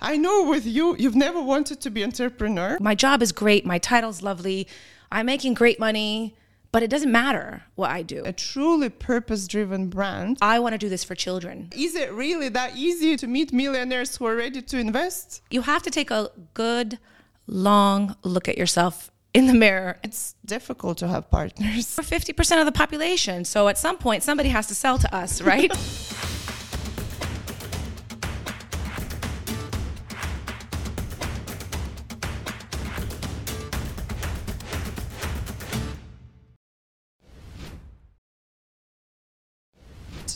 I know with you, you've never wanted to be entrepreneur. My job is great. My title's lovely. I'm making great money, but it doesn't matter what I do. A truly purpose driven brand. I want to do this for children. Is it really that easy to meet millionaires who are ready to invest? You have to take a good, long look at yourself in the mirror. It's difficult to have partners. We're 50% of the population. So at some point, somebody has to sell to us, right?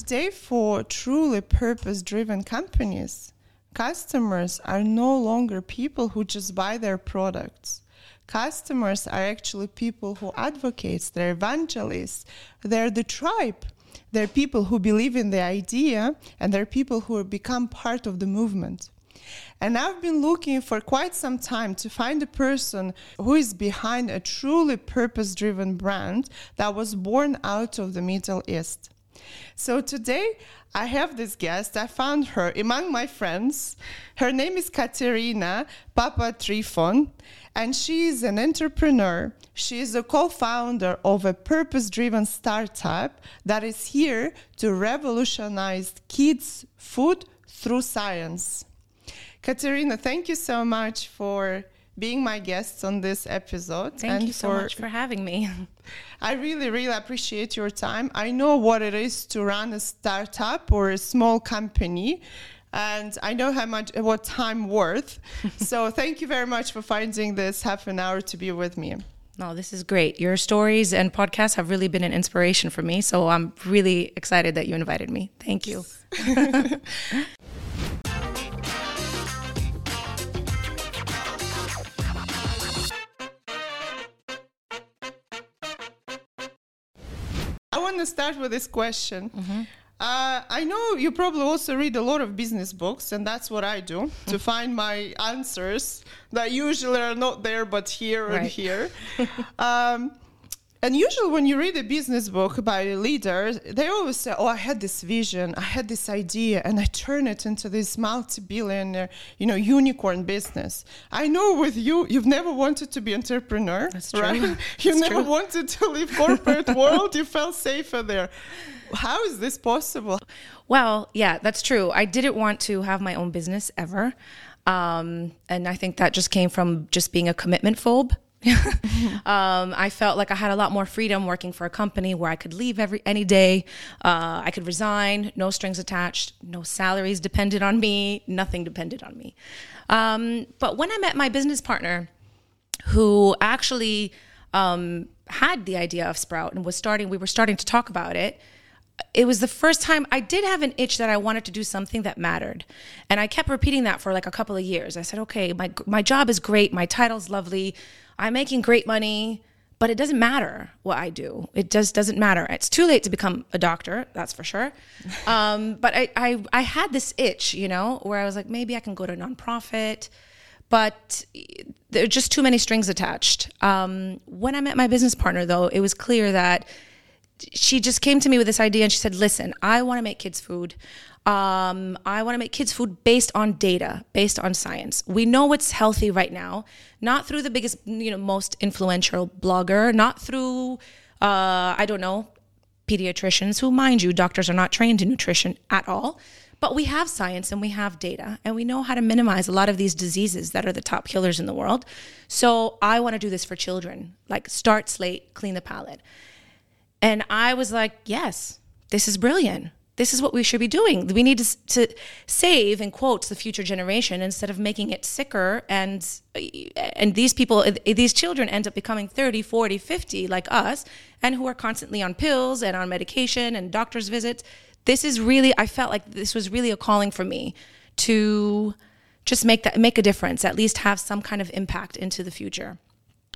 Today, for truly purpose driven companies, customers are no longer people who just buy their products. Customers are actually people who advocates, they're evangelists, they're the tribe. They're people who believe in the idea and they're people who become part of the movement. And I've been looking for quite some time to find a person who is behind a truly purpose driven brand that was born out of the Middle East. So today I have this guest. I found her among my friends. Her name is Katerina Papatryfon, and she is an entrepreneur. She is a co founder of a purpose driven startup that is here to revolutionize kids' food through science. Katerina, thank you so much for being my guests on this episode. Thank and you so for, much for having me. I really, really appreciate your time. I know what it is to run a startup or a small company. And I know how much what time worth. so thank you very much for finding this half an hour to be with me. No, this is great. Your stories and podcasts have really been an inspiration for me. So I'm really excited that you invited me. Thank you. want to start with this question. Mm-hmm. Uh, I know you probably also read a lot of business books, and that's what I do to find my answers that usually are not there but here right. and here. um, and usually, when you read a business book by a leader, they always say, "Oh, I had this vision, I had this idea, and I turn it into this multi-billionaire, you know, unicorn business." I know with you, you've never wanted to be entrepreneur, That's right? You That's never true. wanted to leave corporate world. You felt safer there. How is this possible? Well, yeah, that's true. I didn't want to have my own business ever. Um, and I think that just came from just being a commitment phobe. um, I felt like I had a lot more freedom working for a company where I could leave every any day. Uh, I could resign, no strings attached, no salaries depended on me, nothing depended on me. Um, but when I met my business partner, who actually um, had the idea of Sprout and was starting, we were starting to talk about it it was the first time I did have an itch that I wanted to do something that mattered. And I kept repeating that for like a couple of years. I said, okay, my, my job is great. My title's lovely. I'm making great money, but it doesn't matter what I do. It just doesn't matter. It's too late to become a doctor, that's for sure. Um, but I, I, I had this itch, you know, where I was like, maybe I can go to a nonprofit, but there are just too many strings attached. Um, when I met my business partner, though, it was clear that she just came to me with this idea and she said, listen, I want to make kids food. Um, I want to make kids food based on data, based on science. We know what's healthy right now, not through the biggest, you know, most influential blogger, not through, uh, I don't know, pediatricians who, mind you, doctors are not trained in nutrition at all. But we have science and we have data and we know how to minimize a lot of these diseases that are the top killers in the world. So I want to do this for children, like start slate, clean the palate. And I was like, yes, this is brilliant. This is what we should be doing. We need to, to save, in quotes, the future generation instead of making it sicker. And, eh, and these people, eh, these children end up becoming 30, 40, 50 like us, and who are constantly on pills and on medication and doctor's visits. This is really, I felt like this was really a calling for me to just make that, make a difference, at least have some kind of impact into the future.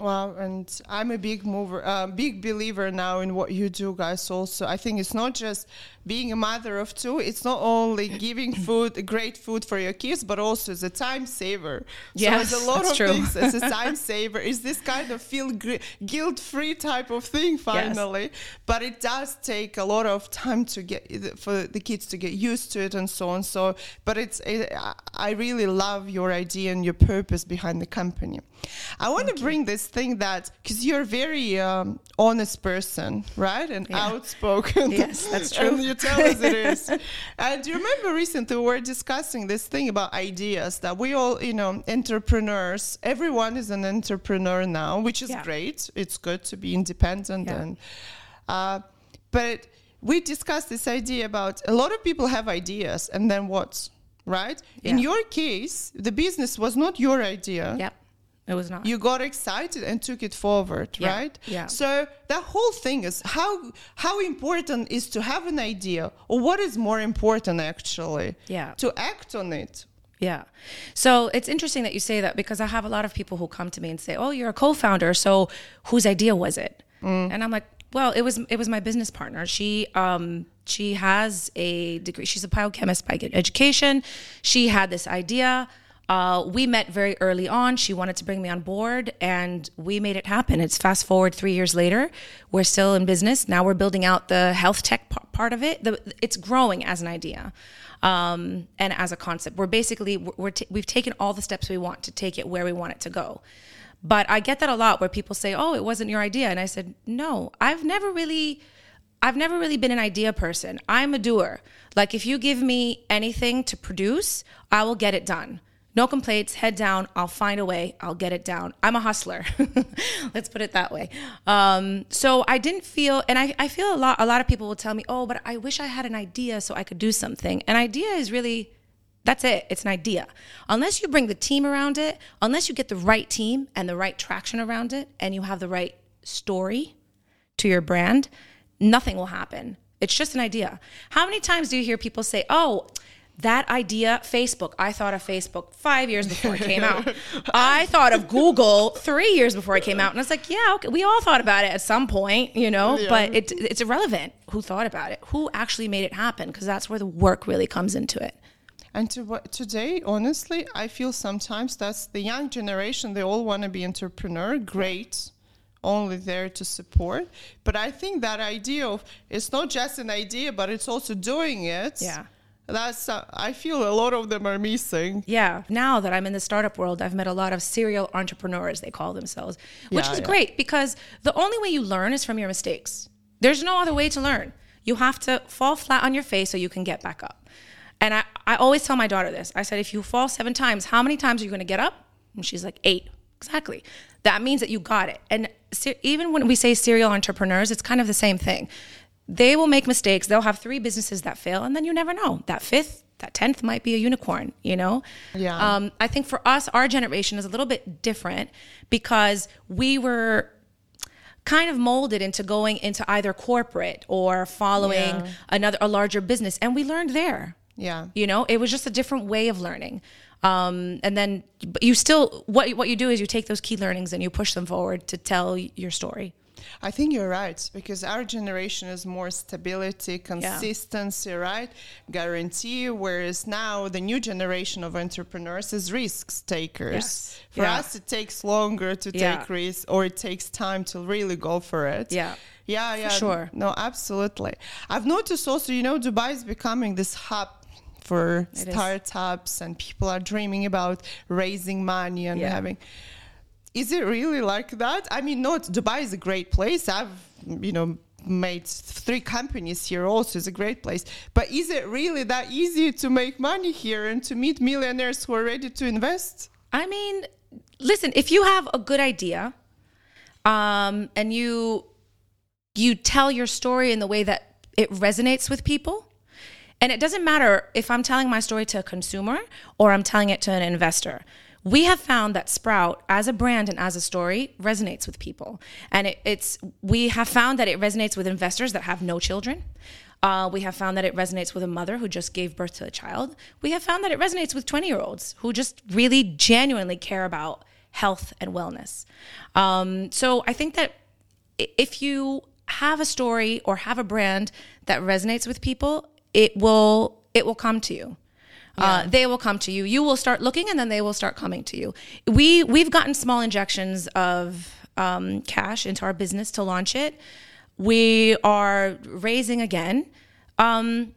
Wow, and I'm a big mover, uh, big believer now in what you do, guys. Also, I think it's not just being a mother of two. It's not only giving food, great food for your kids, but also as a time saver. Yes, so it's a lot that's of true. things as a time saver. Is this kind of feel gri- guilt-free type of thing finally? But it does take a lot of time to get for the kids to get used to it and so on. So, but it's it, I- I really love your idea and your purpose behind the company. I want to bring this thing that because you're a very um, honest person, right, and Yeah. outspoken. Yes, that's true. and you tell us it is. and do you remember recently we were discussing this thing about ideas that we all, you know, entrepreneurs. Everyone is an entrepreneur now, which is Yeah. great. It's good to be independent Yeah. and. Uh, but we discussed this idea about a lot of people have ideas and then what, right? In your case, the business was not your idea Yep. It was not. you got excited and took it forward Yeah, right yeah. so that whole thing is how how important is to have an idea or what is more important actually Yeah. to act on it Yeah. So it's interesting that you say that because I have a lot of people who come to me and say, "Oh, you're a co-founder, so whose idea was it?" And I'm like, "Well, it was it was my business partner. She um she has a degree. She's a biochemist by education. She had this idea. Uh, we met very early on. She wanted to bring me on board, and we made it happen. It's fast forward three years later. We're still in business. Now we're building out the health tech p- part of it. The, it's growing as an idea um, and as a concept. We're basically we're, t- we've taken all the steps we want to take it where we want it to go. But I get that a lot where people say, "Oh, it wasn't your idea," and I said, "No, I've never really." I've never really been an idea person. I'm a doer. Like if you give me anything to produce, I will get it done. No complaints, head down. I'll find a way. I'll get it down. I'm a hustler. Let's put it that way. Um, so I didn't feel, and I, I feel a lot. A lot of people will tell me, "Oh, but I wish I had an idea so I could do something." An idea is really that's it. It's an idea. Unless you bring the team around it, unless you get the right team and the right traction around it, and you have the right story to your brand, nothing will happen. It's just an idea. How many times do you hear people say, oh, that idea, Facebook, I thought of Facebook five years before it came out. I thought of Google three years before it came out. And it's like, yeah, okay, we all thought about it at some point, you know, Yeah. but it, it's irrelevant who thought about it, who actually made it happen, because that's where the work really comes into it. and to what today honestly i feel sometimes that's the young generation they all want to be entrepreneur great only there to support but i think that idea of it's not just an idea but it's also doing it Yeah. That's uh, i feel a lot of them are missing Yeah. Now that I'm in the startup world, I've met a lot of serial entrepreneurs, they call themselves, which Yeah, is yeah. great because the only way you learn is from your mistakes. There's no other way to learn. You have to fall flat on your face so you can get back up. And I, I always tell my daughter this I said, if you fall seven times, how many times are you going to get up? And she's like, eight. Exactly. That means that you got it. And se- even when we say serial entrepreneurs, it's kind of the same thing. They will make mistakes. They'll have three businesses that fail, and then you never know. That fifth, that tenth might be a unicorn, you know? Yeah. Um, I think for us, our generation is a little bit different because we were kind of molded into going into either corporate or following Yeah. another a larger business and we learned there yeah you know it was just a different way of learning um, and then but you still what what you do is you take those key learnings and you push them forward to tell your story I think you're right because our generation is more stability, consistency, right? Guarantee. Whereas now the new generation of entrepreneurs is risk takers. Yes. For Yeah. us, it takes longer to Yeah. take risks, or it takes time to really go for it. Yeah. yeah, yeah. sure. No, absolutely. I've noticed also, you know, Dubai is becoming this hub. For It is. startups and people are dreaming about raising money and Yeah. having is it really like that? I mean, not Dubai is a great place. I've you know made three companies here. Also, is a great place. But is it really that easy to make money here and to meet millionaires who are ready to invest? I mean, listen, if you have a good idea, um, and you you tell your story in the way that it resonates with people, and it doesn't matter if I'm telling my story to a consumer or I'm telling it to an investor. We have found that Sprout, as a brand and as a story, resonates with people, and it, it's we have found that it resonates with investors that have no children. Uh, we have found that it resonates with a mother who just gave birth to a child. We have found that it resonates with 20 year olds who just really genuinely care about health and wellness. Um, so I think that if you have a story or have a brand that resonates with people, it will it will come to you. Uh, they will come to you. You will start looking, and then they will start coming to you. We we've gotten small injections of um, cash into our business to launch it. We are raising again. Um,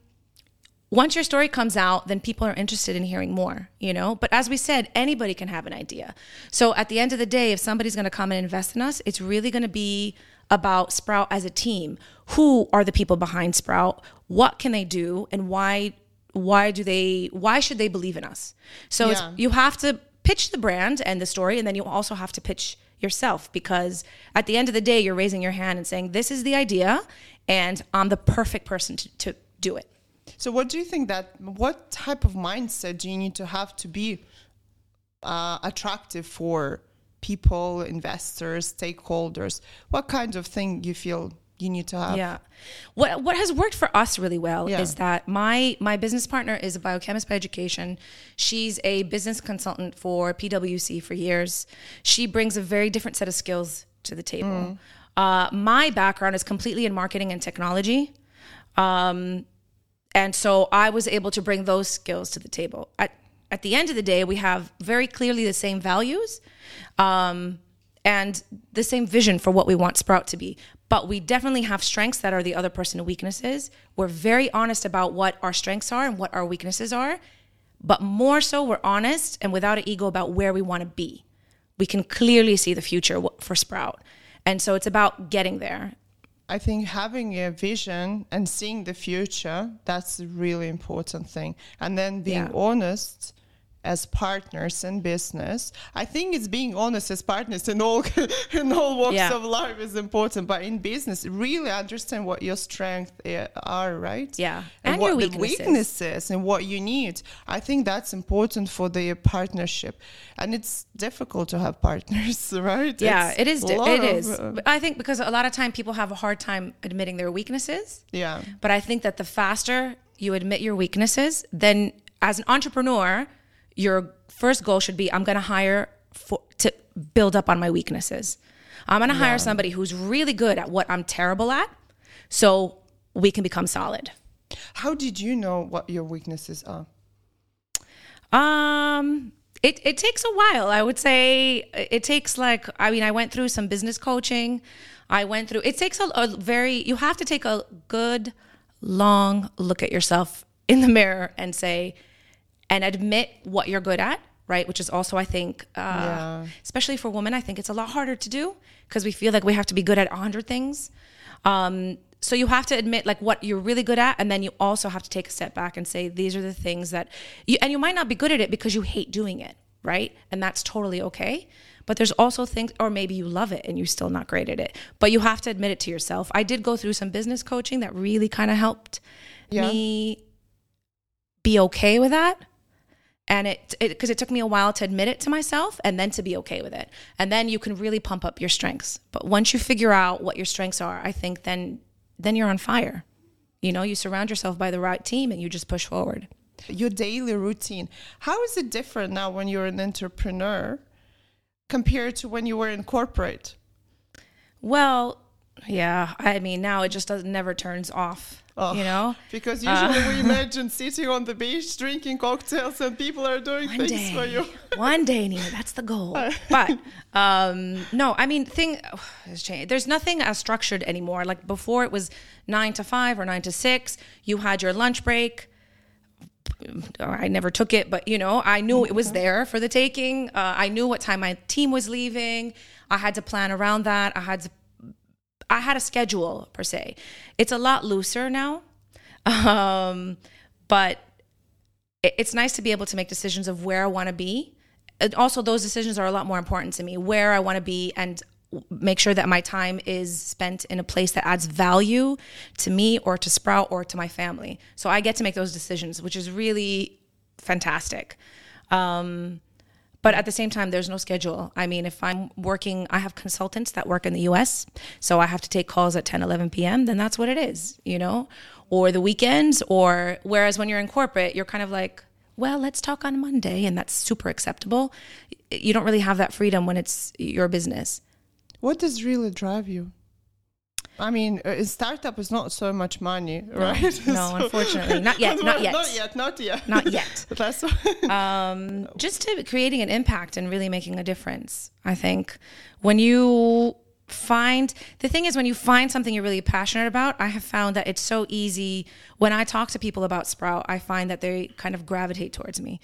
once your story comes out, then people are interested in hearing more, you know? But as we said, anybody can have an idea. So at the end of the day, if somebody's gonna come and invest in us, it's really gonna be about Sprout as a team. Who are the people behind Sprout? What can they do? And why why do they why should they believe in us? So Yeah. it's, you have to pitch the brand and the story, and then you also have to pitch yourself because at the end of the day, you're raising your hand and saying, This is the idea, and I'm the perfect person to, to do it. So, what do you think that what type of mindset do you need to have to be uh, attractive for people, investors, stakeholders? What kind of thing you feel you need to have? Yeah. What what has worked for us really well Yeah. is that my my business partner is a biochemist by education. She's a business consultant for PwC for years. She brings a very different set of skills to the table. Uh, my background is completely in marketing and technology. Um, and so I was able to bring those skills to the table. At at the end of the day, we have very clearly the same values, um, and the same vision for what we want Sprout to be. But we definitely have strengths that are the other person's weaknesses. We're very honest about what our strengths are and what our weaknesses are. But more so, we're honest and without an ego about where we want to be. We can clearly see the future for Sprout. And so it's about getting there. I think having a vision and seeing the future, that's a really important thing. And then being Yeah. honest as partners in business. I think it's being honest as partners in all in all walks Yeah. of life is important, but in business, really understand what your strengths uh, are, right? Yeah. And, And what your the weaknesses. weaknesses and what you need. I think that's important for the partnership. And it's difficult to have partners, right? Yeah, It's it is. di- It of, is. uh, I think because a lot of time people have a hard time admitting their weaknesses. yeah. But I think that the faster you admit your weaknesses, then as an entrepreneur, your first goal should be I'm going to hire for, to build up on my weaknesses. I'm going to hire somebody who's really good at what I'm terrible at so we can become solid. How did you know what your weaknesses are? Um, it, it takes a while. I would say it takes like, I mean, I went through some business coaching. I went through, it takes a, a very, you have to take a good, long look at yourself in the mirror and say, and admit what you're good at, right? Which is also, I think, uh, Yeah. especially for women, I think it's a lot harder to do because we feel like we have to be good at a hundred things. Um, so you have to admit like what you're really good at, and then you also have to take a step back and say these are the things that you and you might not be good at it because you hate doing it, right? And that's totally okay. But there's also things, or maybe you love it and you're still not great at it. But you have to admit it to yourself. I did go through some business coaching that really kind of helped Yeah. me be okay with that and it because it, took me a while to admit it to myself and then to be okay with it and then you can really pump up your strengths but once you figure out what your strengths are i think then then you're on fire you know you surround yourself by the right team and you just push forward Your daily routine. How is it different now when you're an entrepreneur compared to when you were in corporate? well yeah i mean now it just does never turns off Oh, you know Because usually we imagine sitting on the beach drinking cocktails and people are doing things day, for you. one day, Nina, that's the goal. But um, no, I mean, thing has changed. There's nothing as structured anymore. Like before, it was nine to five or nine to six. You had your lunch break. I never took it, but you know, I knew it was there for the taking. Uh, I knew what time my team was leaving. I had to plan around that. I had to I had a schedule per se. It's a lot looser now, um, but it- it's nice to be able to make decisions of where I want to be. And also, those decisions are a lot more important to me. Where I want to be and make sure that my time is spent in a place that adds value to me or to Sprout or to my family. So I get to make those decisions, which is really fantastic. Um, but at the same time, there's no schedule. I mean, if I'm working, I have consultants that work in the US, so I have to take calls at 10, 11 p.m., then that's what it is, you know? Or the weekends, or whereas when you're in corporate, you're kind of like, well, let's talk on Monday, and that's super acceptable. You don't really have that freedom when it's your business. What does really drive you? I mean, a startup is not so much money, right? No, so, unfortunately, not yet. Not yet. Not yet. Not yet. Not yet. That's um, just to creating an impact and really making a difference. I think when you find the thing is when you find something you're really passionate about i have found that it's so easy when i talk to people about sprout i find that they kind of gravitate towards me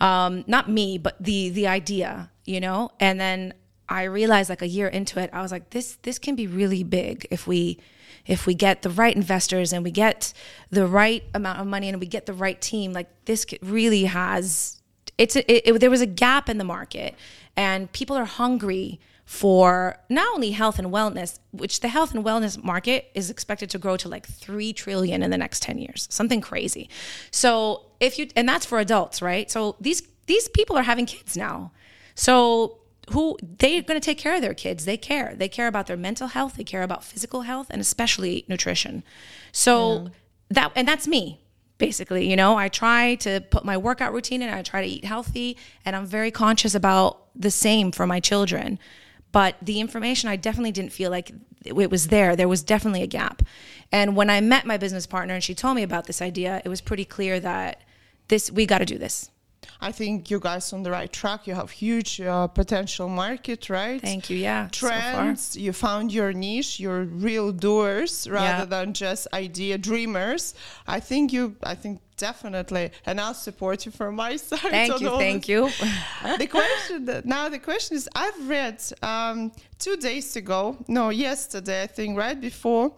um, not me but the the idea you know and then I realized like a year into it, I was like, this this can be really big if we if we get the right investors and we get the right amount of money and we get the right team. Like this really has it's a, it, it, there was a gap in the market, and people are hungry for not only health and wellness, which the health and wellness market is expected to grow to like 3 trillion in the next 10 years. Something crazy. So, if you and that's for adults, right? So these these people are having kids now. So who they're going to take care of their kids. They care. They care about their mental health. They care about physical health and especially nutrition. So yeah. that and that's me basically. You know, I try to put my workout routine in. I try to eat healthy, and I'm very conscious about the same for my children. But the information, I definitely didn't feel like it was there. There was definitely a gap. And when I met my business partner and she told me about this idea, it was pretty clear that this we got to do this I think you guys on the right track. You have huge uh, potential market, right? Thank you. Yeah. Trends. So you found your niche. You're real doers rather yeah. than just idea dreamers. I think you. I think definitely, and I'll support you from my side. Thank you. Thank you. the question that, now, the question is: I've read um, two days ago, no, yesterday, I think, right before.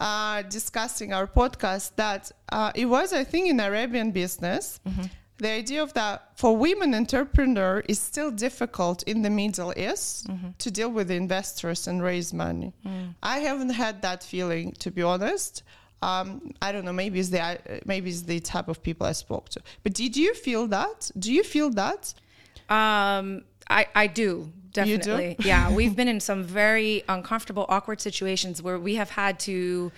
Uh, discussing our podcast that uh, it was, I think, in Arabian business. Mm-hmm the idea of that for women entrepreneur is still difficult in the Middle East mm-hmm. to deal with investors and raise money. Mm. I haven't had that feeling, to be honest. Um, I don't know. Maybe it's the maybe it's the type of people I spoke to. But did you feel that? Do you feel that? Um, I I do definitely. Do? yeah, we've been in some very uncomfortable, awkward situations where we have had to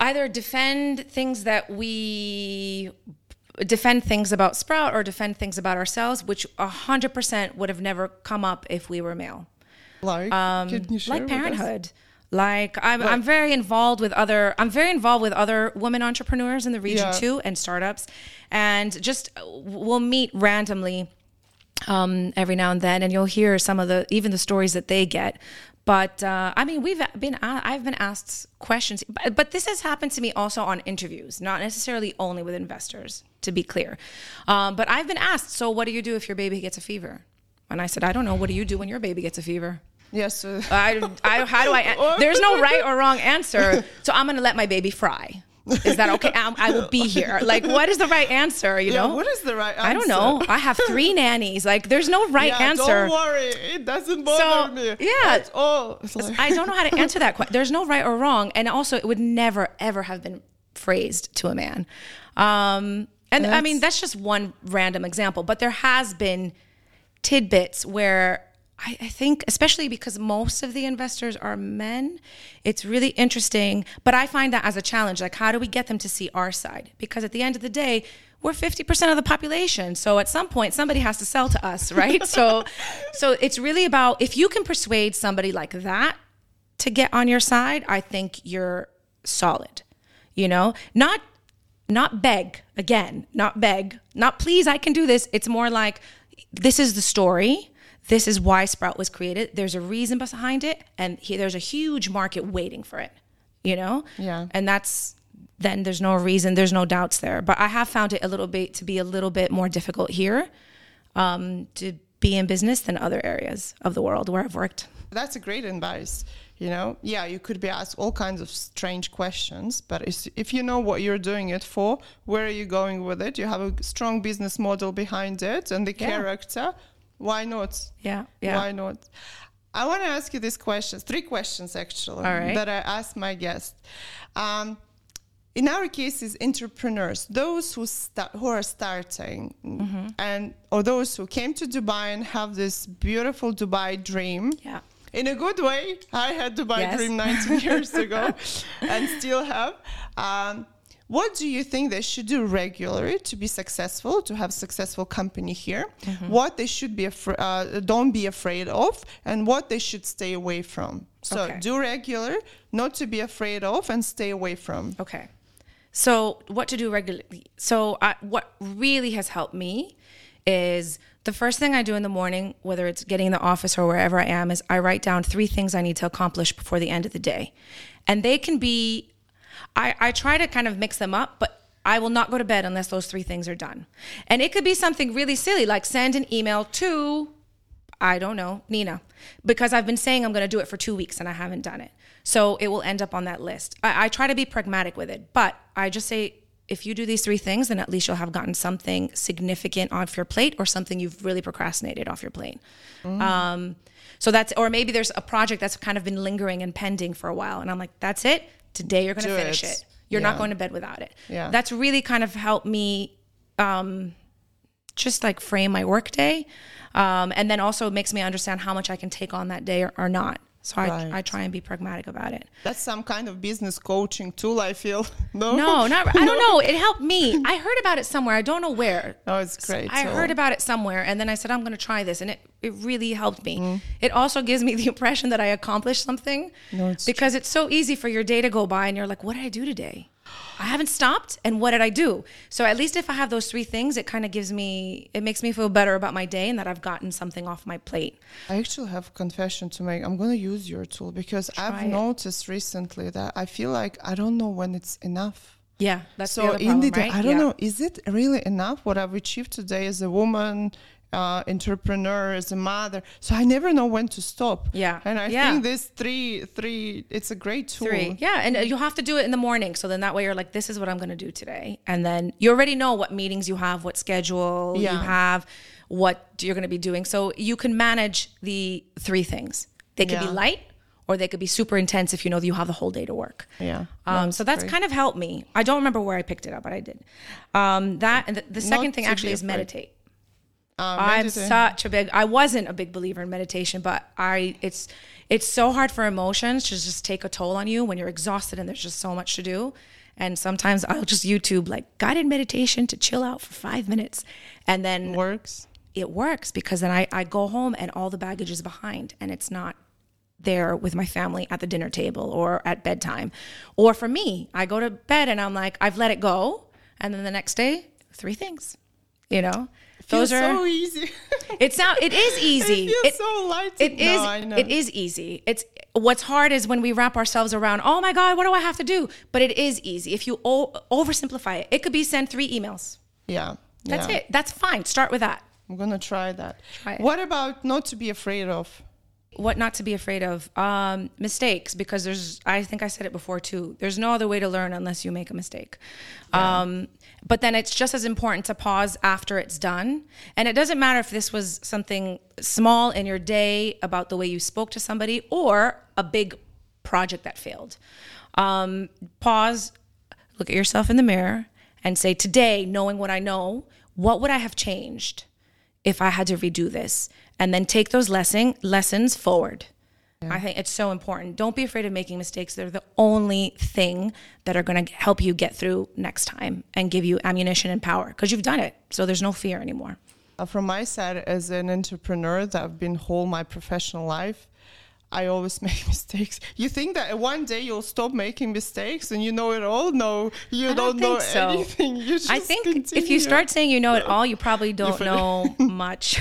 either defend things that we defend things about Sprout or defend things about ourselves, which 100% would have never come up if we were male. Like, um, like parenthood. Like I'm, I'm very involved with other. I'm very involved with other women entrepreneurs in the region yeah. too, and startups, and just we'll meet randomly um, every now and then, and you'll hear some of the even the stories that they get. But uh, I mean, we've been I've been asked questions, but, but, this has happened to me also on interviews, not necessarily only with investors, to be clear. Um, but I've been asked, so what do you do if your baby gets a fever? And I said, I don't know. What do you do when your baby gets a fever? Yes. Uh, I, I, how do I? There's no right or wrong answer. So I'm going to let my baby fry. Is that okay? I'm, I will be here. Like, what is the right answer? You yeah, know, what is the right answer? I don't know. I have three nannies. Like, there's no right yeah, answer. Don't worry, it doesn't bother so, me. Yeah, at all. Like... I don't know how to answer that question. There's no right or wrong, and also it would never ever have been phrased to a man. Um, and that's... I mean, that's just one random example, but there has been tidbits where I, I, think, especially because most of the investors are men, it's really interesting. But I find that as a challenge. Like, how do we get them to see our side? Because at the end of the day, we're 50% of the population. So at some point, somebody has to sell to us, right? so, so it's really about if you can persuade somebody like that to get on your side, I think you're solid. You know, not not beg again, not beg, not please, I can do this. It's more like this is the story this is why Sprout was created. There's a reason behind it, and he, there's a huge market waiting for it. You know, yeah, and that's then there's no reason, there's no doubts there. But I have found it a little bit to be a little bit more difficult here um, to be in business than other areas of the world where I've worked. That's a great advice. You know, yeah, you could be asked all kinds of strange questions, but if you know what you're doing it for, where are you going with it? You have a strong business model behind it and the yeah. character why not? Yeah, yeah. Why not? I want to ask you these questions, three questions actually, that I ask my guests. Um, in our cases, entrepreneurs, those who start, who are starting, mm-hmm. and or those who came to Dubai and have this beautiful Dubai dream. Yeah. In a good way, I had Dubai yes. dream 19 years ago, and still have. Um, what do you think they should do regularly to be successful, to have successful company here? Mm-hmm. What they should be afraid, uh, don't be afraid of, and what they should stay away from. So Okay. do regular, not to be afraid of, and stay away from. Okay. So, what to do regularly? So, I, what really has helped me is the first thing I do in the morning, whether it's getting in the office or wherever I am, is I write down three things I need to accomplish before the end of the day. And they can be, I, I try to kind of mix them up, but I will not go to bed unless those three things are done. And it could be something really silly, like send an email to I don't know, Nina, because I've been saying I'm going to do it for two weeks and I haven't done it. So it will end up on that list. I, I try to be pragmatic with it, but I just say, if you do these three things, then at least you'll have gotten something significant off your plate or something you've really procrastinated off your plate. Um, so that's, or maybe there's a project that's kind of been lingering and pending for a while. And I'm like, that's it. Today you're going to finish it. You're not going to bed without it. Yeah. That's really kind of helped me um, just like frame my work day. Um, and then also it makes me understand how much I can take on that day or, or not. So I, Right. I try and be pragmatic about it. That's some kind of business coaching tool, I feel. No, No, not, I don't know. It helped me. I heard about it somewhere. I don't know where. Oh, it's great. I So- heard about it somewhere and then I said, I'm going to try this. And it, it really helped me. Mm-hmm. It also gives me the impression that I accomplished something No, it's because it's so easy for your day to go by and you're like, what did I do today? I haven't stopped. And what did I do? So at least if I have those three things, it kind of gives me, it makes me feel better about my day and that I've gotten something off my plate. I actually have a confession to make. I'm going to use your tool because I've it. noticed recently that I feel like I don't know when it's enough. Yeah. That's so the other in the day, right? I don't Yeah. know, is it really enough what I've achieved today as a woman, uh, entrepreneur, as a mother? So I never know when to stop. Yeah. and I Yeah. think this three, three, it's a great tool. Three. Yeah. And uh, you'll have to do it in the morning. So then that way you're like, this is what I'm going to do today. And then you already know what meetings you have, what schedule you have, what you're going to be doing. So you can manage the three things. They could Yeah. be light or they could be super intense if you know that you have the whole day to work. Yeah. Um, so that's great. kind of helped me. I don't remember where I picked it up, but I did. Um, that and the, the second thing actually is meditate. Uh, I'm such a big I wasn't a big believer in meditation, but I it's it's so hard for emotions to just take a toll on you when you're exhausted and there's just so much to do. And sometimes I'll just YouTube like guided meditation to chill out for five minutes. And then works. it works because then I, I go home and all the baggage is behind and it's not there with my family at the dinner table or at bedtime. Or for me, I go to bed and I'm like, I've let it go. And then the next day, three things. You know? Those are so easy. it's not it is easy. it feels It- so light. it No, I know. it is easy. It's what's hard is when we wrap ourselves around, oh my God, what do I have to do? But it is easy. If you o- oversimplify it, it could be send three emails. Yeah. That's yeah. it. That's fine. Start with that. I'm gonna try that. Try it. What about not to be afraid of? What not to be afraid of? Um, mistakes because there's i think i said it before too there's no other way to learn unless you make a mistake. Um, but then it's just as important to pause after it's done. And it doesn't matter if this was something small in your day about the way you spoke to somebody or a big project that failed. Um, pause look at yourself in the mirror and say today knowing what i know what would i have changed if I had to redo this, and then take those lesson lessons forward. I think it's so important. Don't be afraid of making mistakes. They're the only thing that are going to help you get through next time and give you ammunition and power because you've done it. So there's no fear anymore. Uh, from my side, as an entrepreneur that I've been whole my professional life, I always make mistakes. You think that one day you'll stop making mistakes and you know it all? No, you I don't, don't know so. anything. You just I think if you start saying you know it all, you probably don't know much.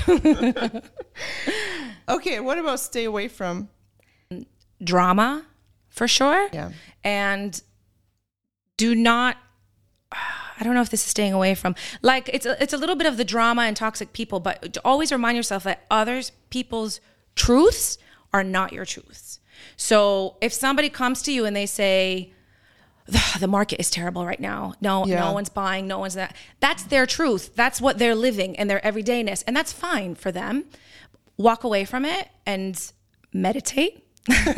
Okay, what about stay away from? Drama, for sure. Yeah. and do not I don't know if this is staying away from like it's a, it's a little bit of the drama and toxic people, but always remind yourself that others people's truths are not your truths. So if somebody comes to you and they say "The- market is terrible right now. No, Yeah. no one's buying, no one's that. That's their truth. That's what they're living in their everydayness, and that's fine for them. Walk away from it and meditate.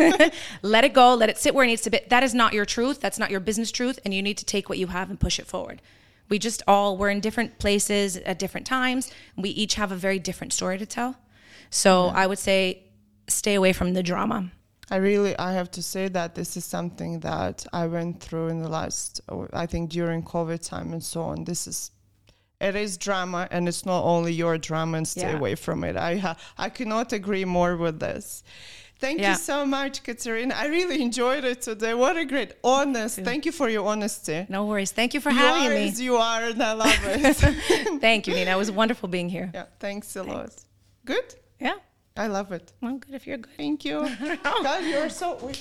let it go. Let it sit where it needs to be. That is not your truth. That's not your business truth, and you need to take what you have and push it forward. We just all we're in different places at different times. We each have a very different story to tell. So I would say stay away from the drama. I really, I have to say that this is something that I went through in the last, oh, I think during COVID time and so on. This is, it is drama, and it's not only your drama, and stay Yeah. away from it. I ha- I cannot agree more with this. Thank Yeah. you so much, Katerina. I really enjoyed it today. What a great, honest. Thank you for your honesty. No worries. Thank you for you having me. as you are, and I love it. Thank you, Nina. It was wonderful being here. yeah, thanks a lot. Good. Yeah. I love it. Well, good if you're good. Thank you. God, you're so. we-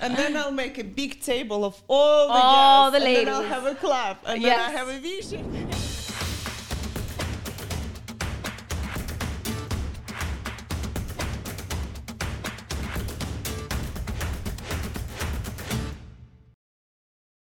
And then I'll make a big table of all the All guests, the and then I'll have a clap, and then I have a vision.